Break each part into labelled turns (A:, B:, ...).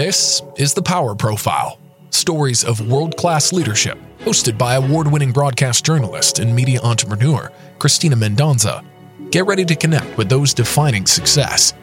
A: This is the Power Profile stories of world class leadership, hosted by award winning broadcast journalist and media entrepreneur Christina Mendonca. Get ready to connect with those defining success.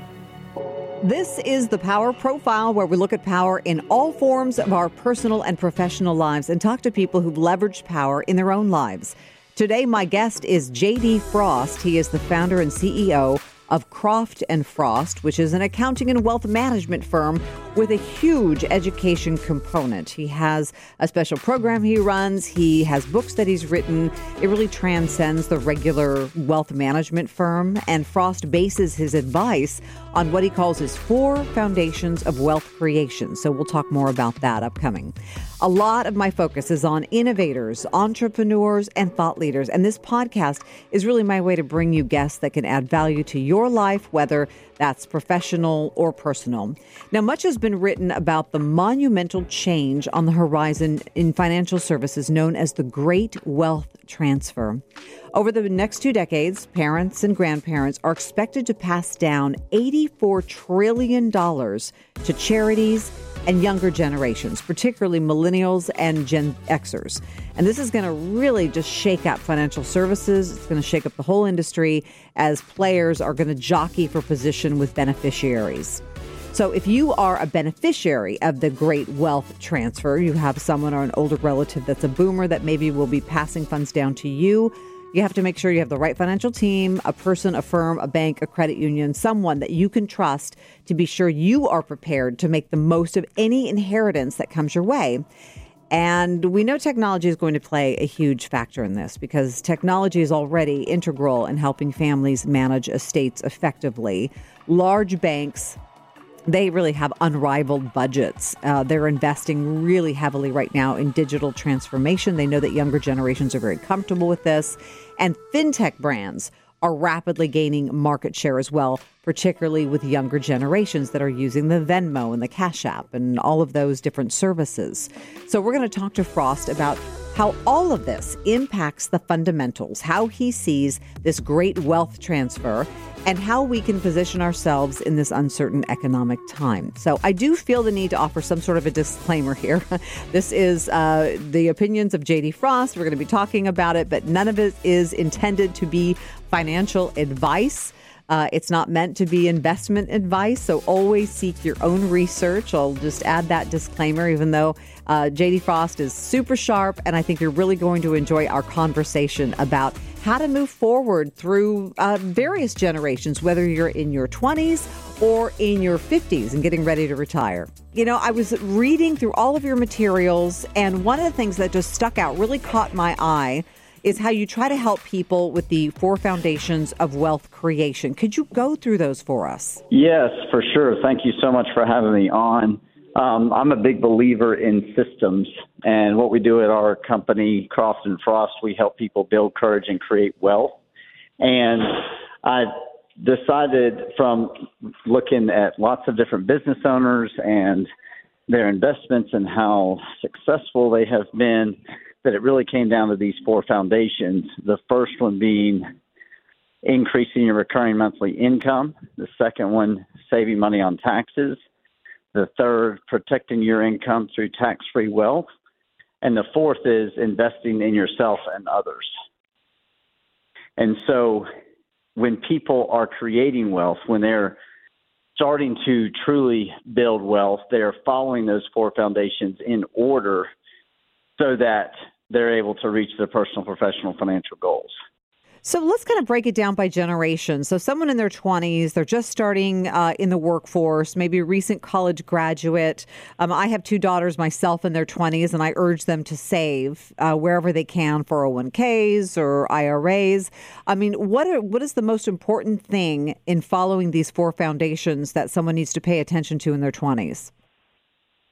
B: This is the Power Profile, where we look at power in all forms of our personal and professional lives and talk to people who've leveraged power in their own lives. Today, my guest is JD Frost. He is the founder and CEO of Croft and Frost, which is an accounting and wealth management firm with a huge education component. He has a special program he runs, he has books that he's written. It really transcends the regular wealth management firm, and Frost bases his advice on what he calls his four foundations of wealth creation. So we'll talk more about that upcoming. A lot of my focus is on innovators, entrepreneurs, and thought leaders. And this podcast is really my way to bring you guests that can add value to your life, whether that's professional or personal. Now, much has been written about the monumental change on the horizon in financial services known as the Great Wealth Transfer. Over the next two decades, parents and grandparents are expected to pass down $84 trillion to charities and younger generations, particularly millennials and Gen Xers. And this is going to really just shake up financial services. It's going to shake up the whole industry as players are going to jockey for position with beneficiaries. So, if you are a beneficiary of the great wealth transfer, you have someone or an older relative that's a boomer that maybe will be passing funds down to you you have to make sure you have the right financial team, a person, a firm, a bank, a credit union, someone that you can trust to be sure you are prepared to make the most of any inheritance that comes your way. And we know technology is going to play a huge factor in this because technology is already integral in helping families manage estates effectively. Large banks they really have unrivaled budgets. Uh, they're investing really heavily right now in digital transformation. They know that younger generations are very comfortable with this. And fintech brands are rapidly gaining market share as well, particularly with younger generations that are using the Venmo and the Cash App and all of those different services. So, we're going to talk to Frost about how all of this impacts the fundamentals, how he sees this great wealth transfer, and how we can position ourselves in this uncertain economic time. So, I do feel the need to offer some sort of a disclaimer here. this is uh, the opinions of JD Frost. We're going to be talking about it, but none of it is intended to be financial advice. Uh, it's not meant to be investment advice, so always seek your own research. I'll just add that disclaimer, even though uh, JD Frost is super sharp, and I think you're really going to enjoy our conversation about how to move forward through uh, various generations, whether you're in your 20s or in your 50s and getting ready to retire. You know, I was reading through all of your materials, and one of the things that just stuck out, really caught my eye is how you try to help people with the four foundations of wealth creation. Could you go through those for us?
C: Yes, for sure. Thank you so much for having me on. Um, I'm a big believer in systems, and what we do at our company, Croft and Frost, we help people build courage and create wealth. And I decided from looking at lots of different business owners and their investments and how successful they have been that it really came down to these four foundations. The first one being increasing your recurring monthly income, the second one, saving money on taxes, the third, protecting your income through tax free wealth, and the fourth is investing in yourself and others. And so when people are creating wealth, when they're starting to truly build wealth, they are following those four foundations in order so that they're able to reach their personal, professional, financial goals.
B: So let's kind of break it down by generation. So, someone in their 20s, they're just starting uh, in the workforce, maybe a recent college graduate. Um, I have two daughters myself in their 20s, and I urge them to save uh, wherever they can 401ks or IRAs. I mean, what, are, what is the most important thing in following these four foundations that someone needs to pay attention to in their 20s?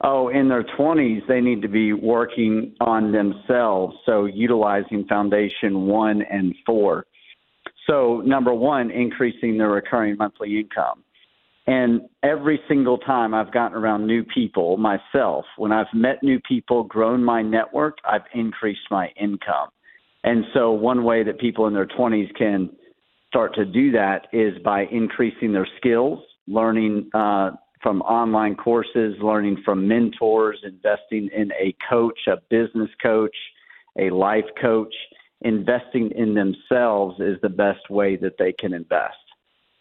C: Oh, in their 20s, they need to be working on themselves. So, utilizing foundation one and four. So, number one, increasing their recurring monthly income. And every single time I've gotten around new people myself, when I've met new people, grown my network, I've increased my income. And so, one way that people in their 20s can start to do that is by increasing their skills, learning uh, from online courses, learning from mentors, investing in a coach, a business coach, a life coach. Investing in themselves is the best way that they can invest.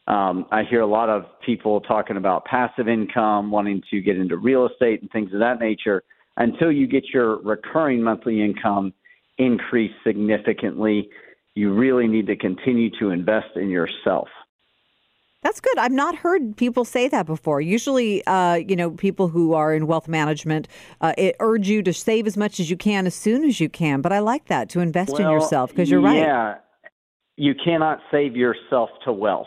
C: Um, I hear a lot of people talking about passive income, wanting to get into real estate and things of that nature. Until you get your recurring monthly income increased significantly, you really need to continue to invest in yourself.
B: That's good. I've not heard people say that before. Usually, uh, you know, people who are in wealth management uh, it urge you to save as much as you can as soon as you can. But I like that to invest
C: well,
B: in yourself because you're right.
C: Yeah, you cannot save yourself to wealth.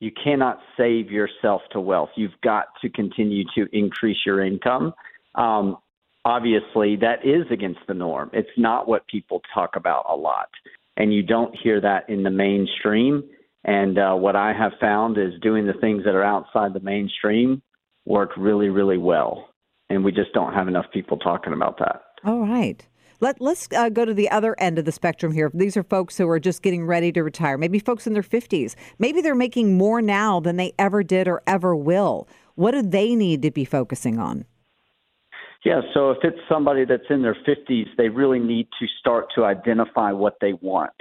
C: You cannot save yourself to wealth. You've got to continue to increase your income. Um, obviously, that is against the norm. It's not what people talk about a lot, and you don't hear that in the mainstream and uh, what I have found is doing the things that are outside the mainstream work really, really well. And we just don't have enough people talking about that.
B: All right. Let, let's uh, go to the other end of the spectrum here. These are folks who are just getting ready to retire, maybe folks in their 50s. Maybe they're making more now than they ever did or ever will. What do they need to be focusing on?
C: Yeah, so if it's somebody that's in their 50s, they really need to start to identify what they want.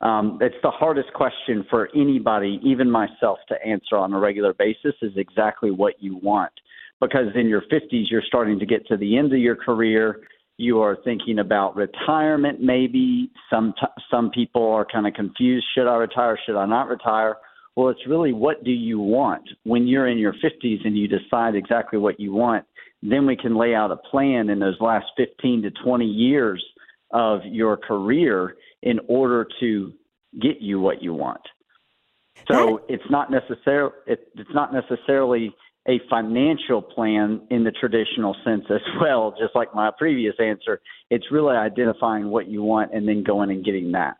C: Um, it's the hardest question for anybody, even myself, to answer on a regular basis is exactly what you want. Because in your 50s, you're starting to get to the end of your career. You are thinking about retirement, maybe. Some, t- some people are kind of confused should I retire? Should I not retire? Well, it's really what do you want? When you're in your 50s and you decide exactly what you want, then we can lay out a plan in those last 15 to 20 years of your career in order to get you what you want. So that, it's not necessarily it, it's not necessarily a financial plan in the traditional sense as well. Just like my previous answer, it's really identifying what you want and then going and getting that.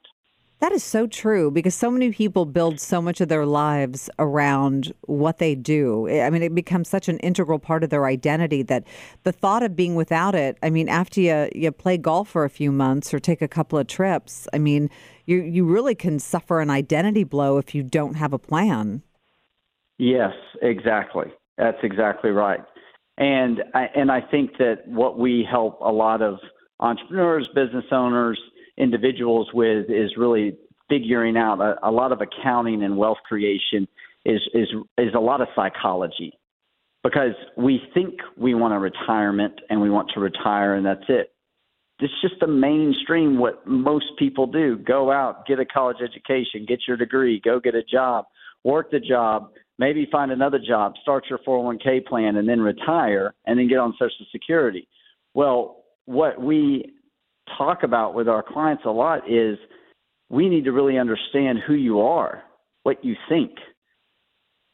B: That is so true because so many people build so much of their lives around what they do. I mean, it becomes such an integral part of their identity that the thought of being without it, I mean, after you, you play golf for a few months or take a couple of trips, I mean, you, you really can suffer an identity blow if you don't have a plan.
C: Yes, exactly. That's exactly right. And I, and I think that what we help a lot of entrepreneurs, business owners, individuals with is really figuring out a, a lot of accounting and wealth creation is is is a lot of psychology because we think we want a retirement and we want to retire and that's it. It's just the mainstream what most people do. Go out, get a college education, get your degree, go get a job, work the job, maybe find another job, start your 401k plan and then retire and then get on social security. Well, what we talk about with our clients a lot is we need to really understand who you are, what you think,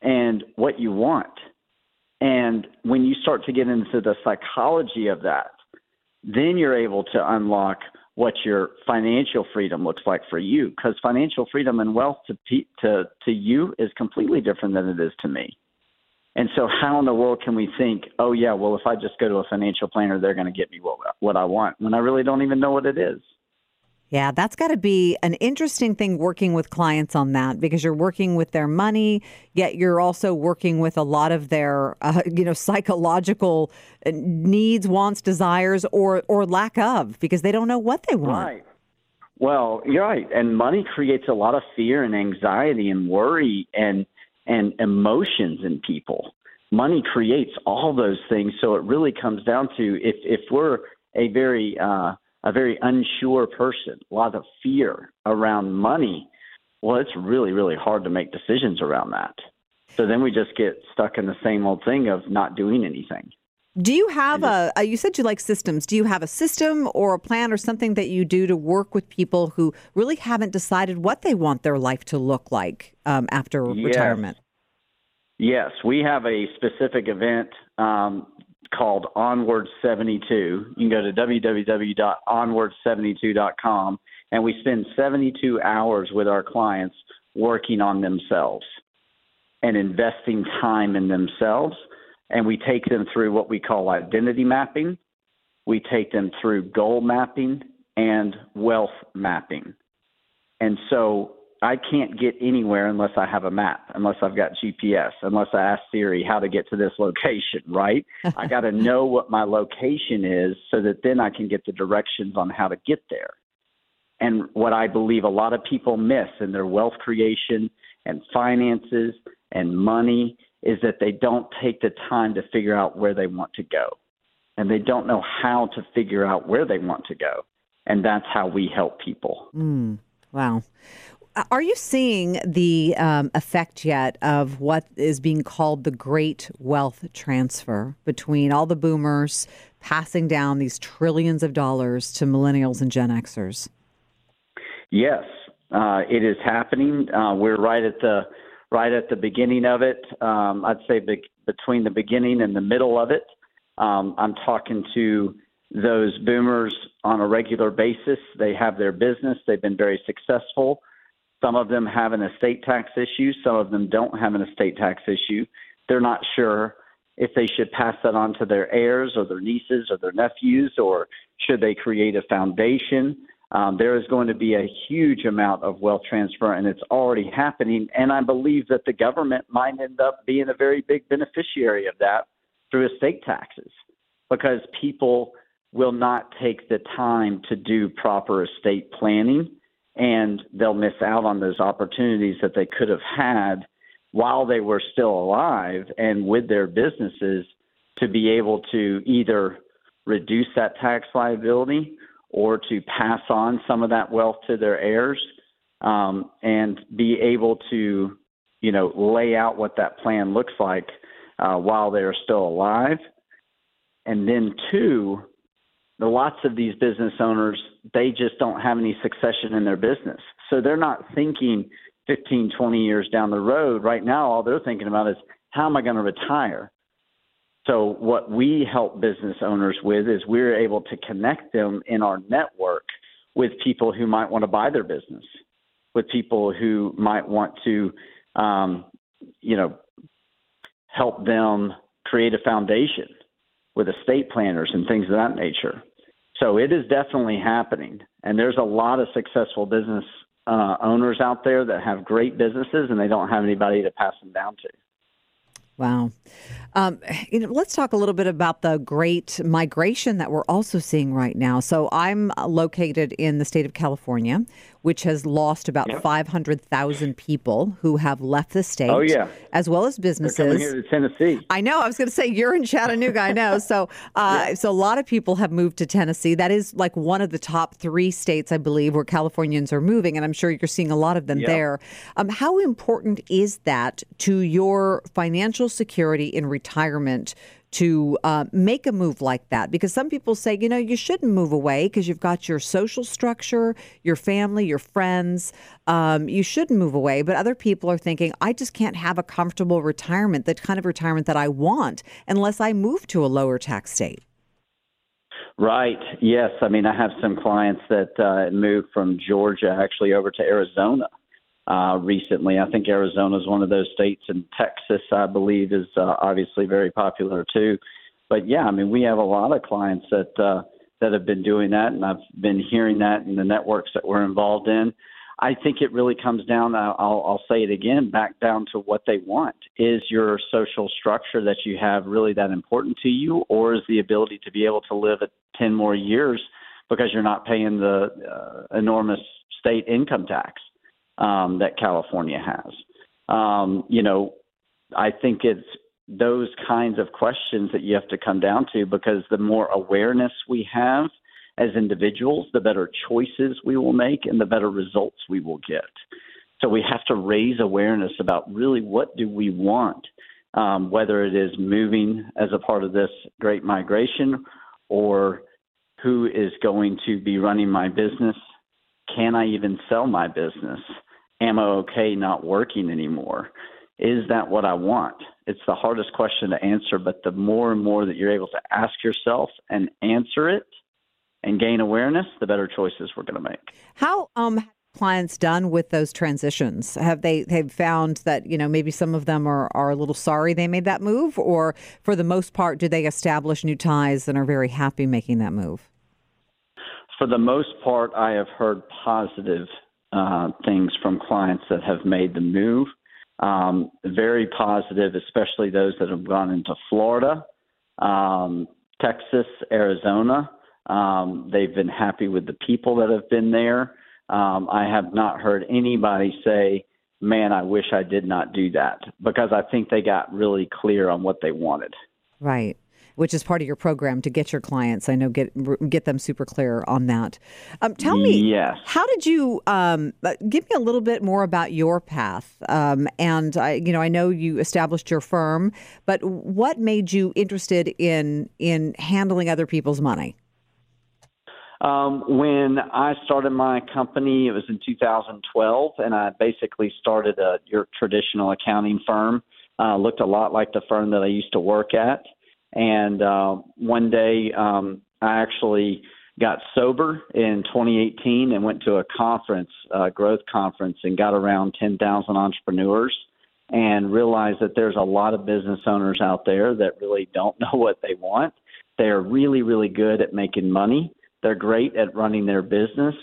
C: and what you want. And when you start to get into the psychology of that, then you're able to unlock what your financial freedom looks like for you because financial freedom and wealth to to to you is completely different than it is to me. And so, how in the world can we think, oh, yeah, well, if I just go to a financial planner, they're going to get me what, what I want when I really don't even know what it is?
B: Yeah, that's got to be an interesting thing working with clients on that because you're working with their money, yet you're also working with a lot of their, uh, you know, psychological uh, needs, wants, desires, or or lack of because they don't know what they want.
C: Right. Well, you're right, and money creates a lot of fear and anxiety and worry and and emotions in people. Money creates all those things, so it really comes down to if if we're a very uh, a very unsure person, a lot of fear around money. Well, it's really really hard to make decisions around that. So then we just get stuck in the same old thing of not doing anything.
B: Do you have a, a, you said you like systems. Do you have a system or a plan or something that you do to work with people who really haven't decided what they want their life to look like um, after
C: yes.
B: retirement?
C: Yes, we have a specific event um, called Onward 72. You can go to www.onward72.com and we spend 72 hours with our clients working on themselves and investing time in themselves and we take them through what we call identity mapping. We take them through goal mapping and wealth mapping. And so I can't get anywhere unless I have a map, unless I've got GPS, unless I ask Siri how to get to this location, right? I got to know what my location is so that then I can get the directions on how to get there. And what I believe a lot of people miss in their wealth creation and finances and money is that they don't take the time to figure out where they want to go. And they don't know how to figure out where they want to go. And that's how we help people.
B: Mm, wow. Are you seeing the um, effect yet of what is being called the great wealth transfer between all the boomers passing down these trillions of dollars to millennials and Gen Xers?
C: Yes, uh, it is happening. Uh, we're right at the right at the beginning of it. Um, I'd say be- between the beginning and the middle of it. Um, I'm talking to those boomers on a regular basis. They have their business. They've been very successful. Some of them have an estate tax issue. Some of them don't have an estate tax issue. They're not sure if they should pass that on to their heirs or their nieces or their nephews, or should they create a foundation. Um, there is going to be a huge amount of wealth transfer, and it's already happening. And I believe that the government might end up being a very big beneficiary of that through estate taxes because people will not take the time to do proper estate planning and they'll miss out on those opportunities that they could have had while they were still alive and with their businesses to be able to either reduce that tax liability or to pass on some of that wealth to their heirs um, and be able to, you know, lay out what that plan looks like uh, while they are still alive. And then, two, the lots of these business owners they just don't have any succession in their business. So they're not thinking 15, 20 years down the road. Right now, all they're thinking about is how am I going to retire? So, what we help business owners with is we're able to connect them in our network with people who might want to buy their business, with people who might want to, um, you know, help them create a foundation with estate planners and things of that nature. So it is definitely happening, and there's a lot of successful business uh, owners out there that have great businesses, and they don't have anybody to pass them down to.
B: Wow. Um, you know, let's talk a little bit about the great migration that we're also seeing right now. So I'm located in the state of California, which has lost about yep. 500,000 people who have left the state.
C: Oh, yeah.
B: As well as businesses.
C: They're coming here to Tennessee.
B: I know. I was going to say you're in Chattanooga. I know. So, uh, yeah. so a lot of people have moved to Tennessee. That is like one of the top three states, I believe, where Californians are moving, and I'm sure you're seeing a lot of them yep. there. Um, how important is that to your financial security in retirement? to uh, make a move like that? Because some people say, you know, you shouldn't move away because you've got your social structure, your family, your friends. Um, you shouldn't move away. But other people are thinking, I just can't have a comfortable retirement, the kind of retirement that I want, unless I move to a lower tax state.
C: Right. Yes. I mean, I have some clients that uh, moved from Georgia actually over to Arizona uh, recently. I think Arizona is one of those states, and Texas, I believe, is uh, obviously very popular too. But yeah, I mean, we have a lot of clients that uh, that have been doing that, and I've been hearing that in the networks that we're involved in. I think it really comes down. I'll, I'll say it again, back down to what they want. Is your social structure that you have really that important to you, or is the ability to be able to live at ten more years because you're not paying the uh, enormous state income tax? Um, that California has. Um, you know, I think it's those kinds of questions that you have to come down to because the more awareness we have as individuals, the better choices we will make and the better results we will get. So we have to raise awareness about really what do we want, um, whether it is moving as a part of this great migration or who is going to be running my business can I even sell my business? Am I okay not working anymore? Is that what I want? It's the hardest question to answer, but the more and more that you're able to ask yourself and answer it and gain awareness, the better choices we're going to make.
B: How um clients done with those transitions? Have they have found that you know maybe some of them are are a little sorry they made that move, or for the most part, do they establish new ties and are very happy making that move?
C: For the most part, I have heard positive uh, things from clients that have made the move. Um, very positive, especially those that have gone into Florida, um, Texas, Arizona. Um, they've been happy with the people that have been there. Um, I have not heard anybody say, man, I wish I did not do that because I think they got really clear on what they wanted.
B: Right. Which is part of your program to get your clients. I know get get them super clear on that. Um, tell me,
C: yes.
B: how did you um, uh, give me a little bit more about your path? Um, and I, you know, I know you established your firm, but what made you interested in in handling other people's money?
C: Um, when I started my company, it was in 2012, and I basically started a your traditional accounting firm. Uh, looked a lot like the firm that I used to work at. And uh, one day, um, I actually got sober in 2018 and went to a conference, a growth conference, and got around 10,000 entrepreneurs and realized that there's a lot of business owners out there that really don't know what they want. They are really, really good at making money they're great at running their business,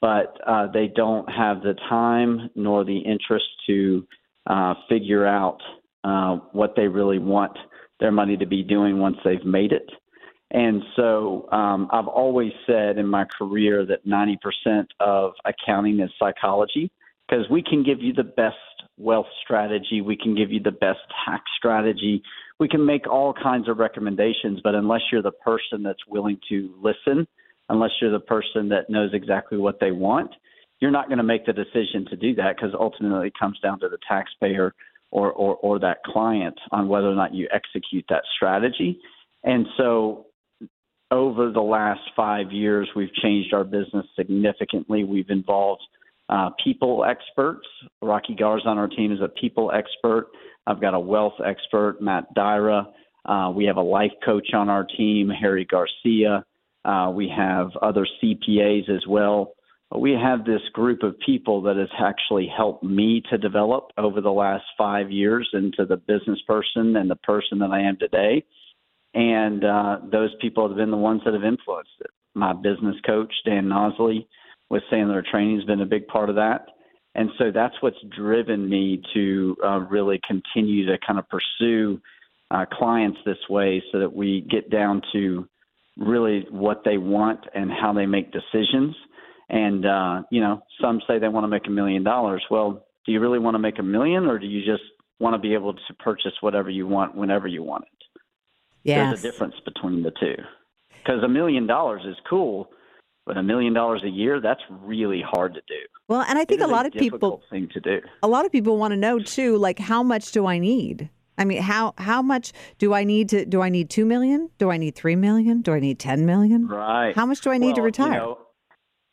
C: but uh, they don't have the time nor the interest to uh, figure out uh, what they really want their money to be doing once they've made it. And so um, I've always said in my career that 90% of accounting is psychology because we can give you the best wealth strategy, we can give you the best tax strategy, we can make all kinds of recommendations, but unless you're the person that's willing to listen unless you're the person that knows exactly what they want, you're not going to make the decision to do that because ultimately it comes down to the taxpayer or, or, or that client on whether or not you execute that strategy. And so over the last five years, we've changed our business significantly. We've involved uh, people experts. Rocky Garza on our team is a people expert. I've got a wealth expert, Matt Dyra. Uh, we have a life coach on our team, Harry Garcia. Uh, we have other CPAs as well. We have this group of people that has actually helped me to develop over the last five years into the business person and the person that I am today. And uh, those people have been the ones that have influenced it. My business coach, Dan Nosley, with Sandler Training, has been a big part of that. And so that's what's driven me to uh, really continue to kind of pursue uh, clients this way so that we get down to really what they want and how they make decisions. And uh, you know, some say they want to make a million dollars. Well, do you really want to make a million, or do you just want to be able to purchase whatever you want whenever you want it?
B: Yes.
C: There's a difference between the two. Because a million dollars is cool, but a million dollars a year that's really hard to do.
B: Well, and I think a lot
C: a
B: of people
C: thing to do.
B: A lot of people want to know too, like how much do I need? I mean, how how much do I need to? Do I need two million? Do I need three million? Do I need ten million?
C: Right.
B: How much do I need
C: well,
B: to retire?
C: You know,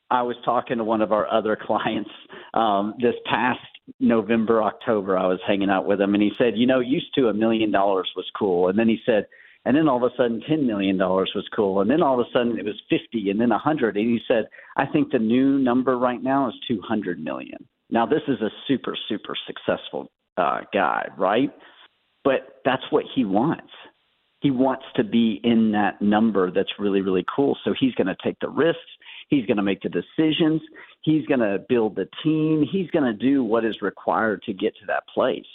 C: I was talking to one of our other clients um, this past November, October. I was hanging out with him, and he said, "You know, used to a million dollars was cool," and then he said, "And then all of a sudden, ten million dollars was cool, and then all of a sudden it was fifty, and then a hundred." And he said, "I think the new number right now is two hundred million. Now, this is a super, super successful uh, guy, right? but that's what he wants. He wants to be in that number that's really, really cool. So he's going to take the risks. He's going to make the decisions. He's going to build the team. He's going to do what is required to get to that place.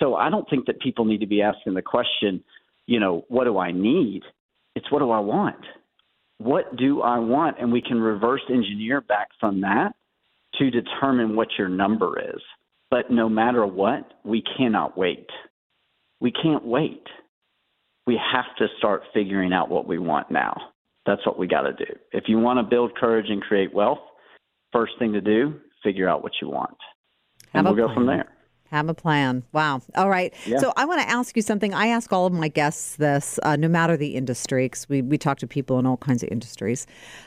C: So I don't think that people need to be asking the question, you know, what do I need? It's what do I want? What do I want? And we can reverse engineer back from that to determine what your number is. But no matter what, we cannot wait we can't wait. We have to start figuring out what we want now. That's what we got to do. If you want to build courage and create wealth, first thing to do, figure out what you want. And we'll go from there.
B: Have a plan. Wow. All right. Yeah. So I want to ask you something. I ask all of my guests this, uh, no matter the industry, because we, we talk to people in all kinds of industries.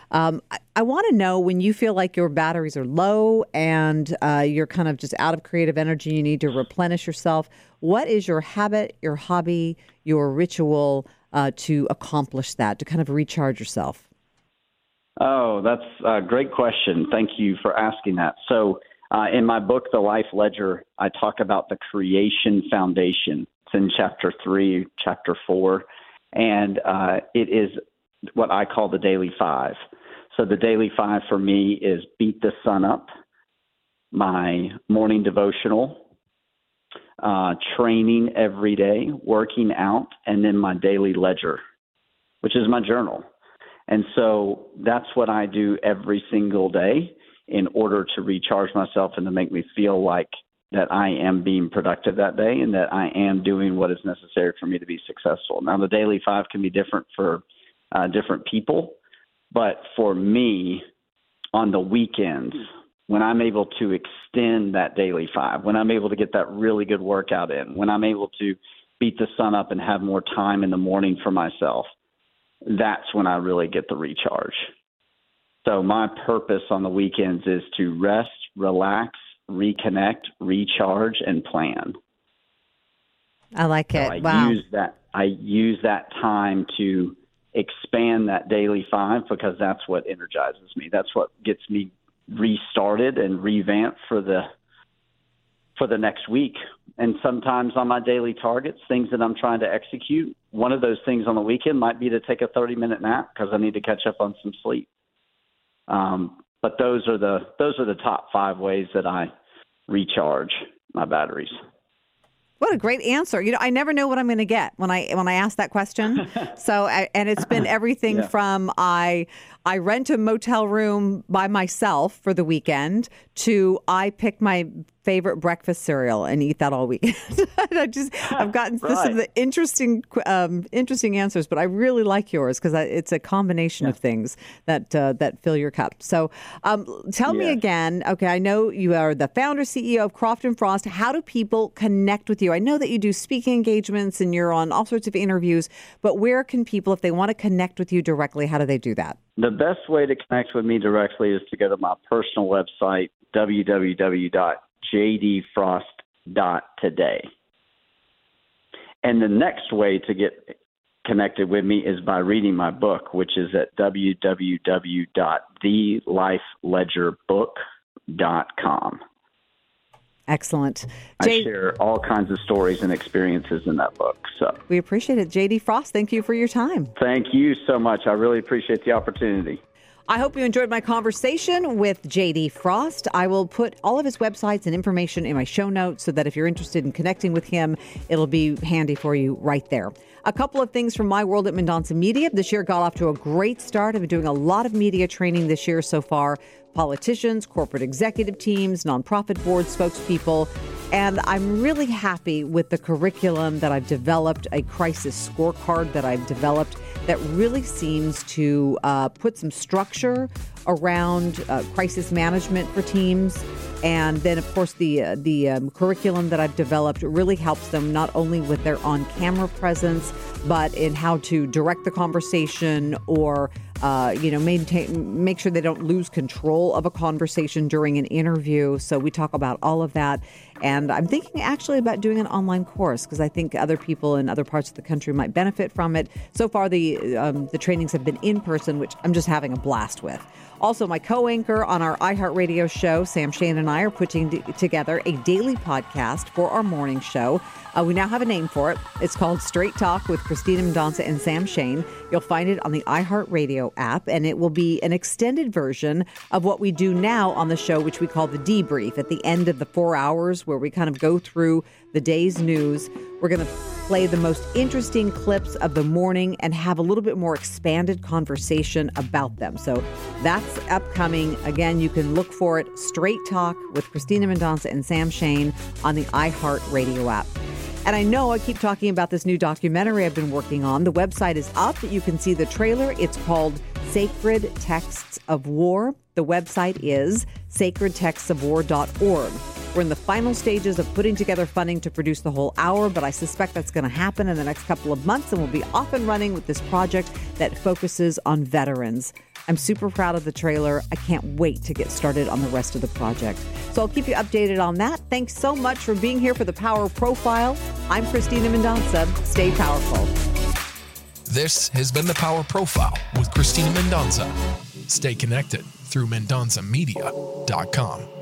B: Um, I, I want to know when you feel like your batteries are low and uh, you're kind of just out of creative energy, you need to replenish yourself. What is your habit, your hobby, your ritual uh, to accomplish that, to kind of recharge yourself?
C: Oh, that's a great question. Thank you for asking that. So, uh, in my book, The Life Ledger, I talk about the creation foundation. It's in chapter three, chapter four, and uh, it is what I call the daily five. So the daily five for me is beat the sun up, my morning devotional, uh, training every day, working out, and then my daily ledger, which is my journal. And so that's what I do every single day in order to recharge myself and to make me feel like that I am being productive that day and that I am doing what is necessary for me to be successful. Now, the daily five can be different for uh, different people, but for me, on the weekends, when I'm able to extend that daily five, when I'm able to get that really good workout in, when I'm able to beat the sun up and have more time in the morning for myself, that's when I really get the recharge. So my purpose on the weekends is to rest, relax, reconnect, recharge, and plan.
B: I like it.
C: So I
B: wow.
C: use that I use that time to expand that daily five because that's what energizes me. That's what gets me restarted and revamped for the for the next week. And sometimes on my daily targets, things that I'm trying to execute, one of those things on the weekend might be to take a 30 minute nap because I need to catch up on some sleep. Um, but those are the those are the top five ways that I recharge my batteries.
B: What a great answer! You know, I never know what I'm going to get when I when I ask that question. so, and it's been everything yeah. from I I rent a motel room by myself for the weekend to I pick my favorite breakfast cereal and eat that all weekend. I just I've gotten right. this is the interesting um, interesting answers, but I really like yours because it's a combination yeah. of things that uh, that fill your cup. So um, tell yeah. me again. Okay, I know you are the founder CEO of Croft and Frost. How do people connect with you? I know that you do speaking engagements and you're on all sorts of interviews, but where can people, if they want to connect with you directly, how do they do that?
C: The best way to connect with me directly is to go to my personal website, www.jdfrost.today. And the next way to get connected with me is by reading my book, which is at www.thelifeledgerbook.com.
B: Excellent.
C: I share all kinds of stories and experiences in that book. So
B: we appreciate it. JD Frost, thank you for your time.
C: Thank you so much. I really appreciate the opportunity.
B: I hope you enjoyed my conversation with JD Frost. I will put all of his websites and information in my show notes so that if you're interested in connecting with him, it'll be handy for you right there. A couple of things from my world at Mendonca Media. This year got off to a great start. I've been doing a lot of media training this year so far politicians, corporate executive teams, nonprofit board spokespeople. And I'm really happy with the curriculum that I've developed, a crisis scorecard that I've developed that really seems to uh, put some structure around uh, crisis management for teams. And then, of course, the uh, the um, curriculum that I've developed really helps them not only with their on camera presence, but in how to direct the conversation or uh, you know, maintain, make sure they don't lose control of a conversation during an interview. So we talk about all of that. And I'm thinking actually about doing an online course because I think other people in other parts of the country might benefit from it. So far, the um, the trainings have been in person, which I'm just having a blast with. Also, my co anchor on our iHeartRadio show, Sam Shane, and I are putting together a daily podcast for our morning show. Uh, we now have a name for it. It's called Straight Talk with Christina Mendonca and Sam Shane. You'll find it on the iHeartRadio app, and it will be an extended version of what we do now on the show, which we call the debrief at the end of the four hours, where we kind of go through the day's news. We're going to play the most interesting clips of the morning and have a little bit more expanded conversation about them. So that's upcoming. Again, you can look for it Straight Talk with Christina Mendonca and Sam Shane on the iHeart Radio app. And I know I keep talking about this new documentary I've been working on. The website is up. You can see the trailer. It's called Sacred Texts of War. The website is sacredtextsofwar.org. We're in the final stages of putting together funding to produce the whole hour, but I suspect that's going to happen in the next couple of months, and we'll be off and running with this project that focuses on veterans. I'm super proud of the trailer. I can't wait to get started on the rest of the project. So I'll keep you updated on that. Thanks so much for being here for the Power Profile. I'm Christina Mendonca. Stay powerful.
A: This has been the Power Profile with Christina Mendonca. Stay connected through MendoncaMedia.com.